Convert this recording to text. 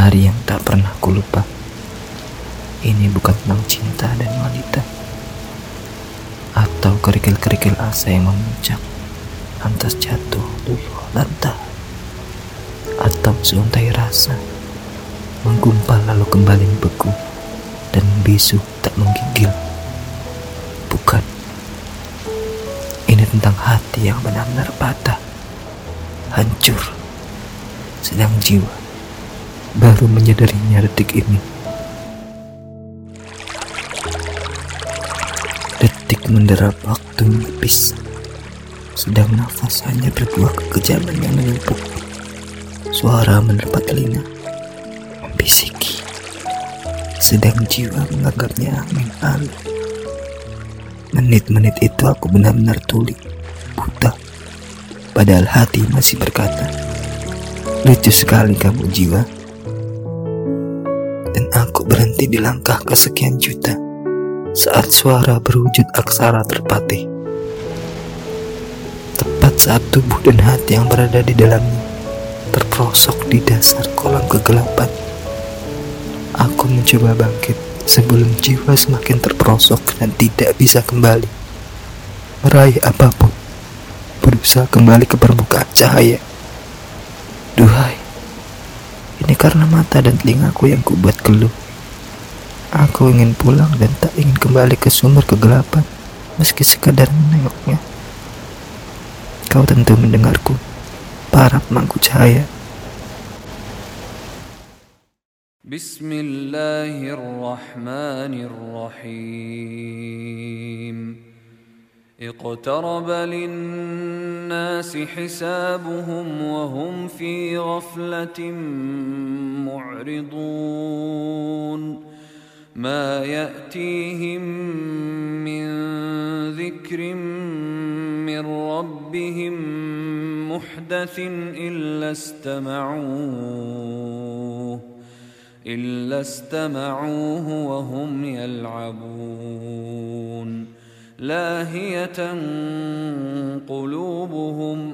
Hari yang tak pernah ku lupa. Ini bukan tentang cinta dan wanita. Atau kerikil-kerikil asa yang memuncak. Lantas jatuh luluh lantah. Atau seuntai rasa. Menggumpal lalu kembali beku. Dan bisu tak menggigil. Bukan. Ini tentang hati yang benar-benar patah. Hancur. Sedang jiwa baru menyadarinya detik ini. Detik menderap waktu menipis. Sedang nafas hanya berbuah kekejaman yang menumpuk. Suara menerpa telinga. Membisiki. Sedang jiwa menganggapnya angin. Menit-menit itu aku benar-benar tuli. Buta. Padahal hati masih berkata. Lucu sekali kamu jiwa. Aku berhenti di langkah kesekian juta saat suara berwujud aksara terpatih. Tepat saat tubuh dan hati yang berada di dalamnya terperosok di dasar kolam kegelapan. Aku mencoba bangkit sebelum jiwa semakin terperosok dan tidak bisa kembali. Meraih apa pun, berusaha kembali ke permukaan cahaya. Duhai, ini karena mata dan telingaku yang kubuat keluh. Aku ingin pulang dan tak ingin kembali ke sumber kegelapan, meski sekadar menengoknya. Kau tentu mendengarku, para pemangku cahaya. Bismillahirrahmanirrahim. اقترب للناس حسابهم وهم في غفلة معرضون ما يأتيهم من ذكر من ربهم محدث إلا استمعوه إلا استمعوه وهم يلعبون. لاهية قلوبهم